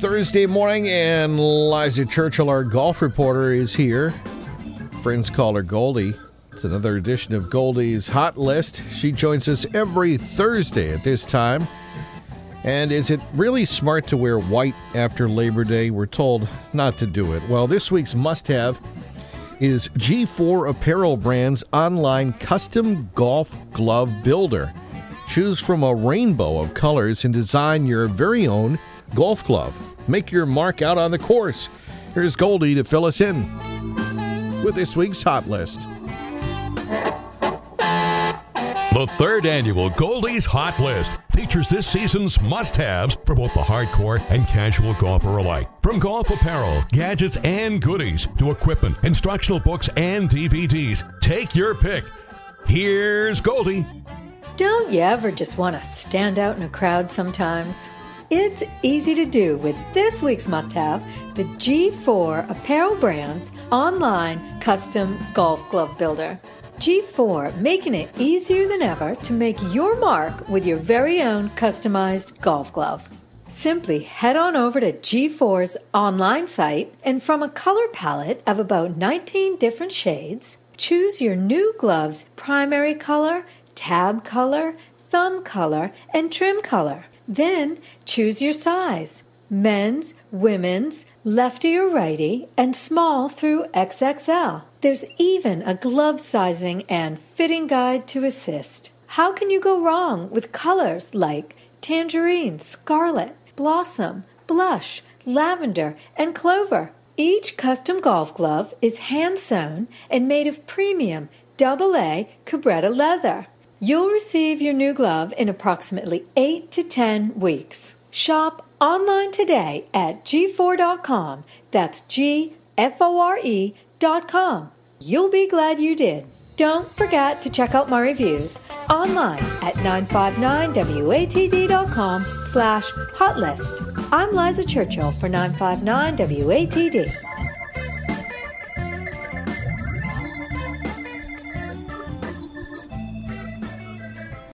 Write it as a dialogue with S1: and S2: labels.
S1: Thursday morning, and Liza Churchill, our golf reporter, is here. Friends call her Goldie. It's another edition of Goldie's Hot List. She joins us every Thursday at this time. And is it really smart to wear white after Labor Day? We're told not to do it. Well, this week's must have is G/Fore Apparel Brand's online custom golf glove builder. Choose from a rainbow of colors and design your very own golf club. Make your mark out on the course. Here's Goldie to fill us in with this week's hot list.
S2: The third annual Goldie's Hot List features this season's must haves for both the hardcore and casual golfer alike. From golf apparel, gadgets, and goodies to equipment, instructional books, and DVDs. Take your pick. Here's Goldie.
S3: Don't you ever just want to stand out in a crowd sometimes? It's easy to do with this week's must have the G/Fore Apparel Brands online custom golf glove builder. G/Fore making it easier than ever to make your mark with your very own customized golf glove. Simply head on over to G/Fore's online site and from a color palette of about 19 different shades, choose your new glove's primary color, tab color, thumb color, and trim color. Then choose your size men's, women's, lefty or righty, and small through XXL. There's even a glove sizing and fitting guide to assist. How can you go wrong with colors like tangerine, scarlet, blossom, blush, lavender, and clover? Each custom golf glove is hand sewn and made of premium AA Cabretta leather. You'll receive your new glove in approximately 8 to 10 weeks. Shop online today at gfore.com. That's G F O R E.com. You'll be glad you did. Don't forget to check out my reviews online at 959watd.com slash hotlist. I'm Liza Churchill for 959WATD.